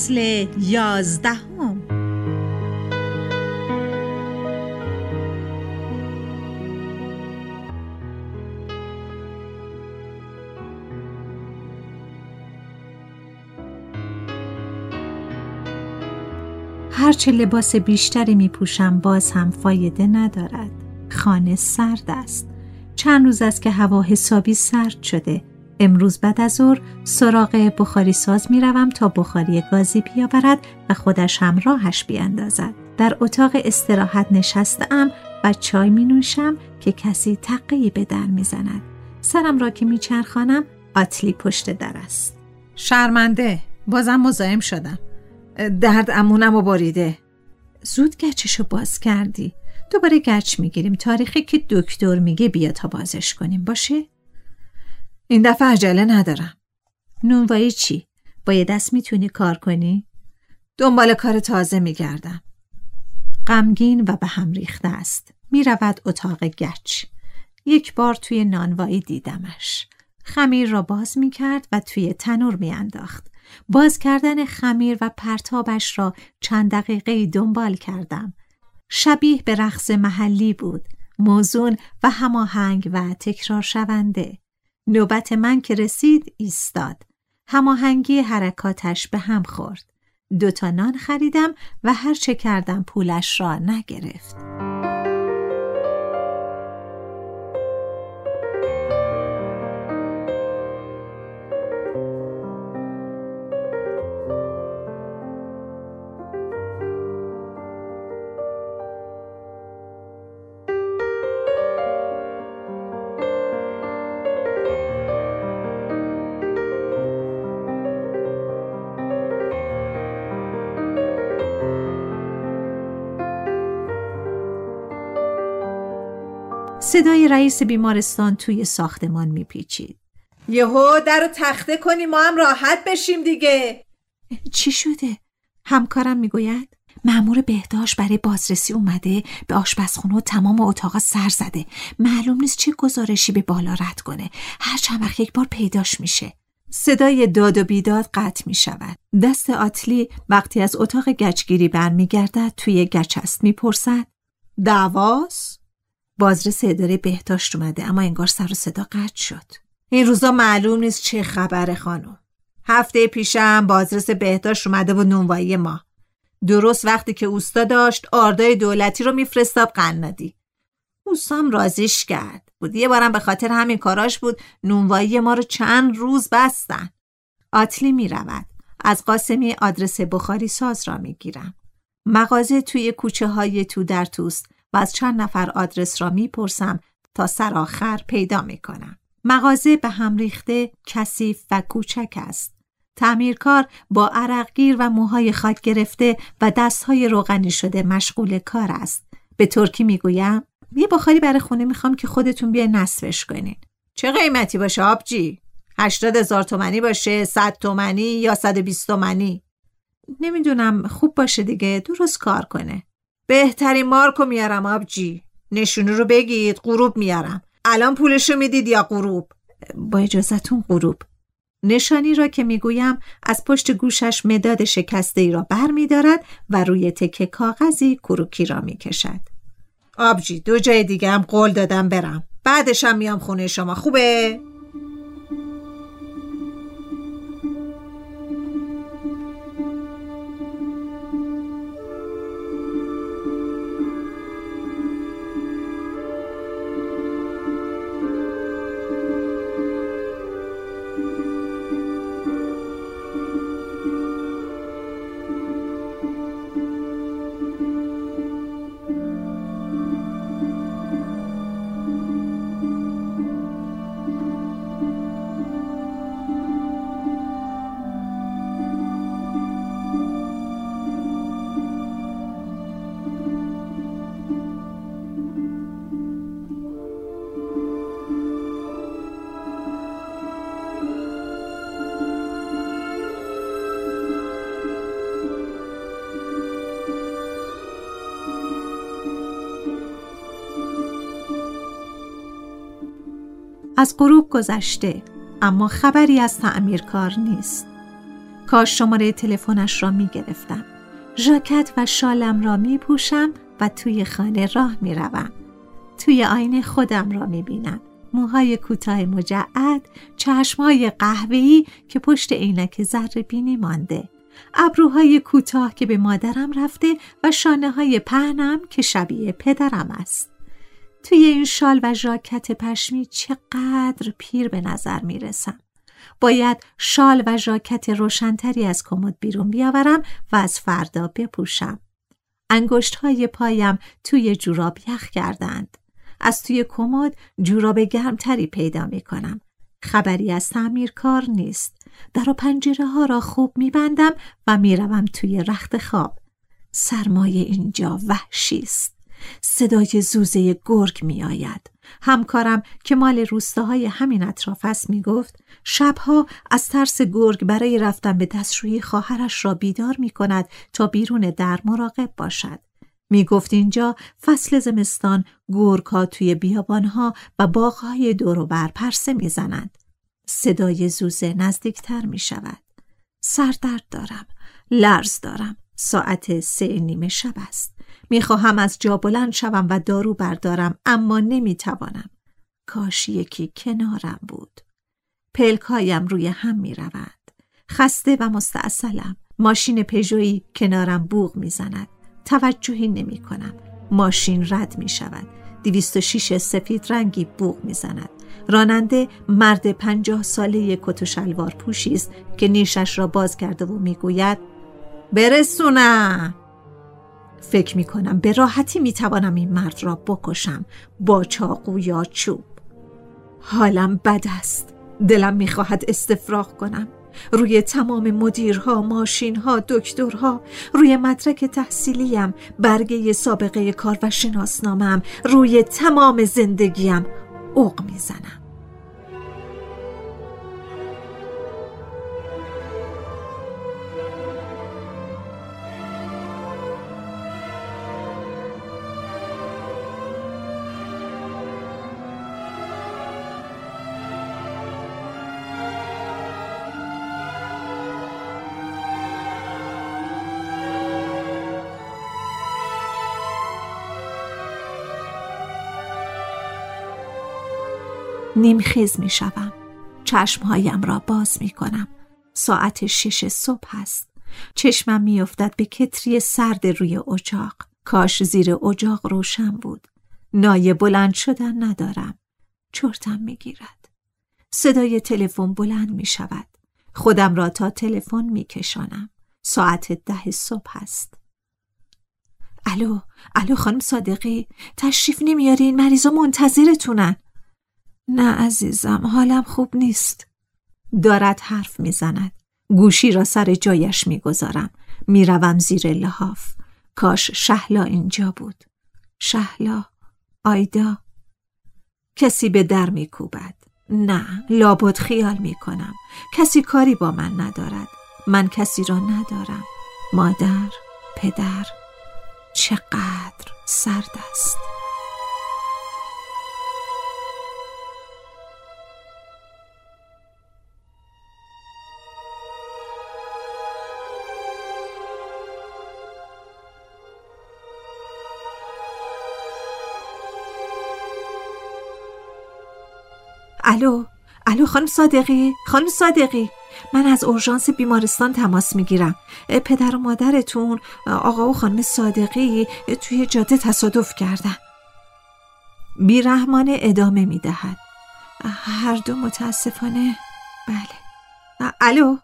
فصل یازدهم. هرچه لباس بیشتری می پوشم باز هم فایده ندارد. خانه سرد است. چند روز است که هوا حسابی سرد شده. امروز بعد از ظهر سراغ بخاری ساز می روم تا بخاری گازی بیاورد و خودش هم راهش بیاندازد. در اتاق استراحت نشستم و چای می نوشم که کسی تقیی به در می زند. سرم را که می چرخانم آتلی پشت در است. شرمنده بازم مزاحم شدم. درد امونم و باریده. زود گچشو باز کردی. دوباره گچ می‌گیریم تاریخی که دکتر میگه بیا تا بازش کنیم باشه؟ این دفعه عجله ندارم. نونوایی چی؟ با دست می‌تونی کار کنی؟ دنبال کار تازه میگردم. غمگین و به هم ریخته است. می‌رود اتاق گچ. یک بار توی نانوایی دیدمش. خمیر را باز می‌کرد و توی تنور میانداخت. باز کردن خمیر و پرتابش را چند دقیقه دنبال کردم. شبیه به رقص محلی بود. موزون و هماهنگ و تکرار شونده نوبت من که رسید ایستاد. هماهنگی حرکاتش به هم خورد. دوتا نان خریدم و هر چه کردم پولش را نگرفت. صدای رئیس بیمارستان توی ساختمان میپیچید. یهو در رو تخته کنی ما هم راحت بشیم دیگه. چی شده؟ همکارم می‌گوید مأمور بهداشت برای بازرسی اومده به آشپزخونه و تمام اتاقا سر زده معلوم نیست چه گزارشی به بالا رد کنه هر چند وقت یک بار پیداش میشه صدای داد و بیداد قطع می شود. دست آتلی وقتی از اتاق گچگیری برمیگردد توی گچ است می‌پرسد دعواست بازرس اداره بهداشت اومده اما انگار سر و صدا قطع شد. این روزا معلوم نیست چه خبره خانم. هفته پیشم بازرس بهداشت اومده و نونوایی ما. درست وقتی که اوستا داشت آردای دولتی رو میفرستاب قنادی. اوستام رازیش کرد. بود. یه بارم به خاطر همین کاراش بود نونوایی ما رو چند روز بستن. آتلی می‌رود. از قاسمی آدرس بخاری ساز را می‌گیرم. مغازه توی کوچه های تو در توست. و از چند نفر آدرس را می‌پرسم تا سر آخر پیدا می‌کنم. مغازه به هم ریخته، کثیف و کوچک است. تعمیرکار با عرقگیر و موهای خاک گرفته و دستهای روغنی شده مشغول کار است. به ترکی می‌گویم یه بخاری برای خونه می‌خوام که خودتون بیای نصفش کنین. چه قیمتی باشه آبجی؟ هشتاد هزار تومنی باشه، صد تومنی یا صد بیست تومنی؟ نمی‌دونم خوب باشه دیگه درست کار کنه. بهترین مارکو میارم آبجی نشونه رو بگید غروب میارم الان پولشو می‌دید یا غروب با اجازتون غروب نشانی را که می‌گویم از پشت گوشش مداد شکسته ای را بر می دارد و روی تکه کاغذی کروکی را می کشد. آبجی دو جای دیگه هم قول دادم برم. بعدشم میام خونه شما خوبه؟ از غروب گذشته اما خبری از تعمیرکار نیست. کاش شماره تلفنش را می گرفتم. ژاکت و شالم را می پوشم و توی خانه راه می روم. توی آینه خودم را می بینم. موهای کوتاه مجعد چشمهای قهوه‌ای که پشت عینک ذره بینی مانده. ابروهای کوتاه که به مادرم رفته و شانه های پهنم که شبیه پدرم است. توی این شال و ژاکت پشمی چقدر پیر به نظر می رسم. باید شال و ژاکت روشنتری از کمد بیرون بیاورم و از فردا بپوشم. انگشت های پایم توی جوراب یخ کردند. از توی کمد جوراب گرمتری پیدا می کنم. خبری از تعمیر کار نیست. در و پنجره ها را خوب می بندم و می روم توی رخت خواب. سرمایه اینجا وحشی است. صدای زوزه گرگ می آید. همکارم که مال روستاهای همین اطراف است می گفت شبها از ترس گرگ برای رفتن به دستشویی خواهرش را بیدار می کند تا بیرون در مراقب باشد. می گفت اینجا فصل زمستان گرگ توی بیابانها و باغهای دور و بر پرسه می زنند. صدای زوزه نزدیکتر می شود. سردرد دارم. لرز دارم. ساعت سه نیمه شب است. می‌خواهم از جا بلند شوم و دارو بردارم اما نمی‌توانم. کاش یکی کنارم بود. پلکایم روی هم می‌روند. خسته و مستاصلم. ماشین پژویی کنارم بوغ می‌زند. توجهی نمی کنم. ماشین رد می شود. شیش سفید رنگی بوغ می‌زند. راننده مرد پنجاه ساله کت و شلوار پوشی است که نیشش را باز کرده و می‌گوید برسونم فکر می کنم به راحتی می توانم این مرد را بکشم. با چاقو یا چوب. حالم بد است. دلم می خواهد استفراغ کنم. روی تمام مدیرها، ماشینها، دکترها روی مدرک تحصیلیم برگه سابقه کار و شناسنامم روی تمام زندگیم اوق می‌زنم. نیمخیز می شوم. چشمهایم را باز می کنم. ساعت شش صبح است. چشمم می افتد به کتری سرد روی اجاق. کاش زیر اجاق روشن بود. نایه بلند شدن ندارم. چرتم می گیرد. صدای تلفن بلند می شود. خودم را تا تلفن می کشانم. ساعت ده صبح است. الو الو خانم صادقی تشریف نمیارین مریضا منتظرتونن نه عزیزم حالم خوب نیست. دارد حرف می‌زند. گوشی را سر جایش می‌گذارم. می‌روم زیر لحاف. کاش شهلا اینجا بود. شهلا آیدا. کسی به در میکوبد. نه لابد خیال می‌کنم. کسی کاری با من ندارد. من کسی را ندارم. مادر پدر چقدر سرد است. الو الو خانم صادقی خانم صادقی. من از اورژانس بیمارستان تماس می‌گیرم. پدر و مادرتون آقا و خانم صادقی توی جاده تصادف کردن. بیرحمانه ادامه می‌دهد. هر دو متاسفانه بله. الو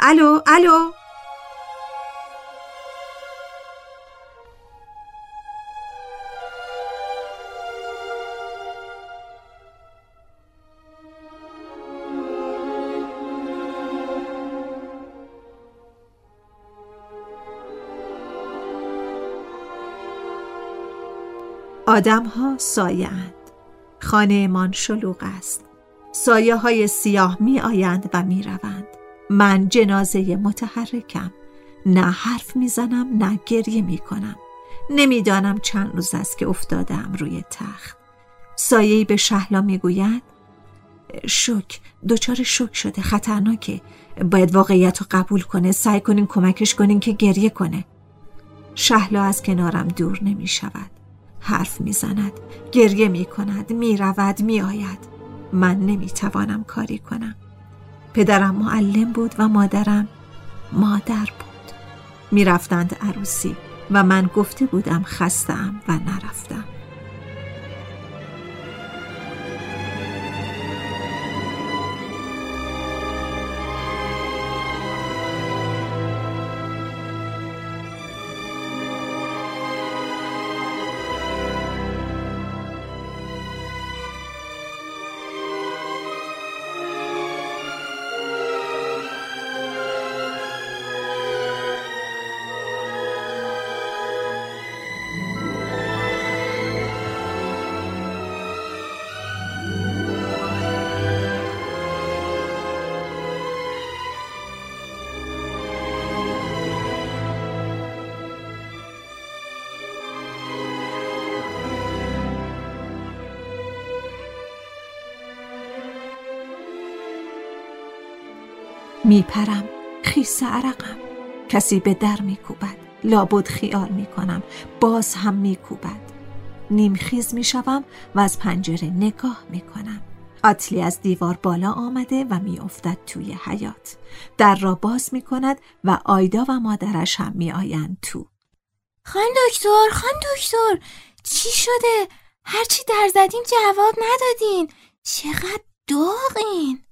الو الو. آدم ها سایه اند. خانه من شلوغ است. سایه های سیاه می آیند و می روند. من جنازه متحرکم. نه حرف می‌زنم نه گریه می کنم. نمی‌دانم چند روز است که افتادم روی تخت. سایه به شهلا می گوید شک دچار شک شده خطرناکه باید واقعیت رو قبول کنه سعی کنین کمکش کنین که گریه کنه شهلا از کنارم دور نمی شود حرف می‌زند. گریه می کند می رود می آید من نمی توانم کاری کنم. پدرم معلم بود و مادرم مادر بود. می رفتند عروسی و من گفته بودم خستم و نرفتم. میپرم خیس عرقم. کسی به در میکوبد لابد خیال می‌کنم باز هم میکوبد. نیمخیز می‌شوم و از پنجره نگاه می‌کنم. آتلی از دیوار بالا آمده و میافتد توی حیات در را باز می‌کند و آیدا و مادرش هم میآیند تو. خان دکتر خان دکتر چی شده؟ هرچی در زدیم جواب ندادین. چقدر داغین.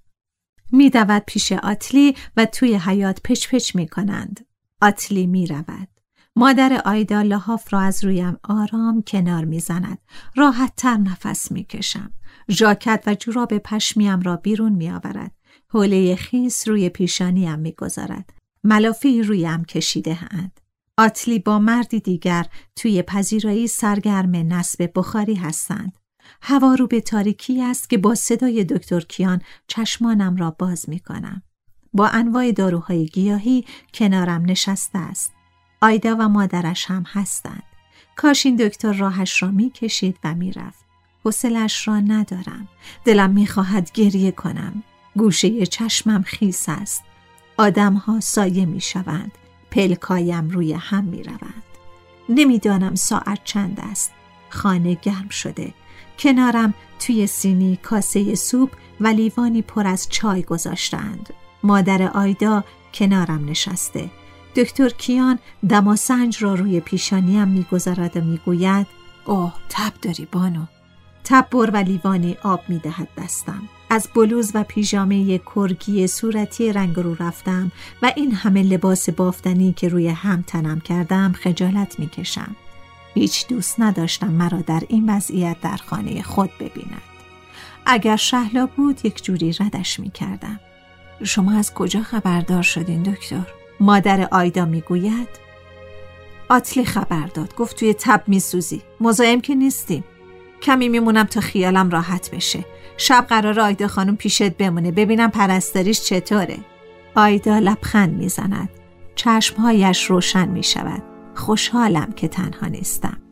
می دود پیش آتلی و توی حیات پچ پچ می کنند. آتلی می رود. مادر آیدا لحاف را از رویم آرام کنار می زند. راحت تر نفس می کشم. ژاکت و جوراب پشمیم را بیرون می آورد. حوله خیس روی پیشانیم می گذارد. ملافی رویم کشیده اند. آتلی با مردی دیگر توی پذیرایی سرگرم نصب بخاری هستند. هوا رو به تاریکی است که با صدای دکتر کیان چشمانم را باز می کنم. با انواع داروهای گیاهی کنارم نشسته است. آیدا و مادرش هم هستند. کاش این دکتر راهش را می کشید و می رفت. حسلش را ندارم. دلم می خواهد گریه کنم. گوشه چشمم خیس است. ها سایه می شوند. پلکایم روی هم می روند. نمی‌دانم ساعت چند است. خانه گرم شده. کنارم توی سینی کاسه سوپ و لیوانی پر از چای گذاشتند. مادر آیدا کنارم نشسته. دکتر کیان دماسنج را روی پیشانیم می‌گذارد و می‌گوید اوه تب داری بانو تب بر و لیوانی آب می‌دهد دستم از بلوز و پیژامه کرگی صورتی رنگ رو رفتم و این همه لباس بافتنی که روی هم تنم کردم خجالت می‌کشم هیچ دوست نداشتم مرا در این وضعیت در خانه خود ببیند. اگر شهلا بود یک جوری ردش می کردم. شما از کجا خبردار شدین دکتر؟ مادر آیدا می گوید آتلی خبر داد. گفت توی تب می سوزی مزایم که نیستیم. کمی میمونم تا خیالم راحت بشه. شب قرار آیدا خانم پیشت بمونه. ببینم پرستاریش چطوره. آیدا لبخند می‌زند. چشمهایش روشن می شود خوشحالم که تنها نیستم.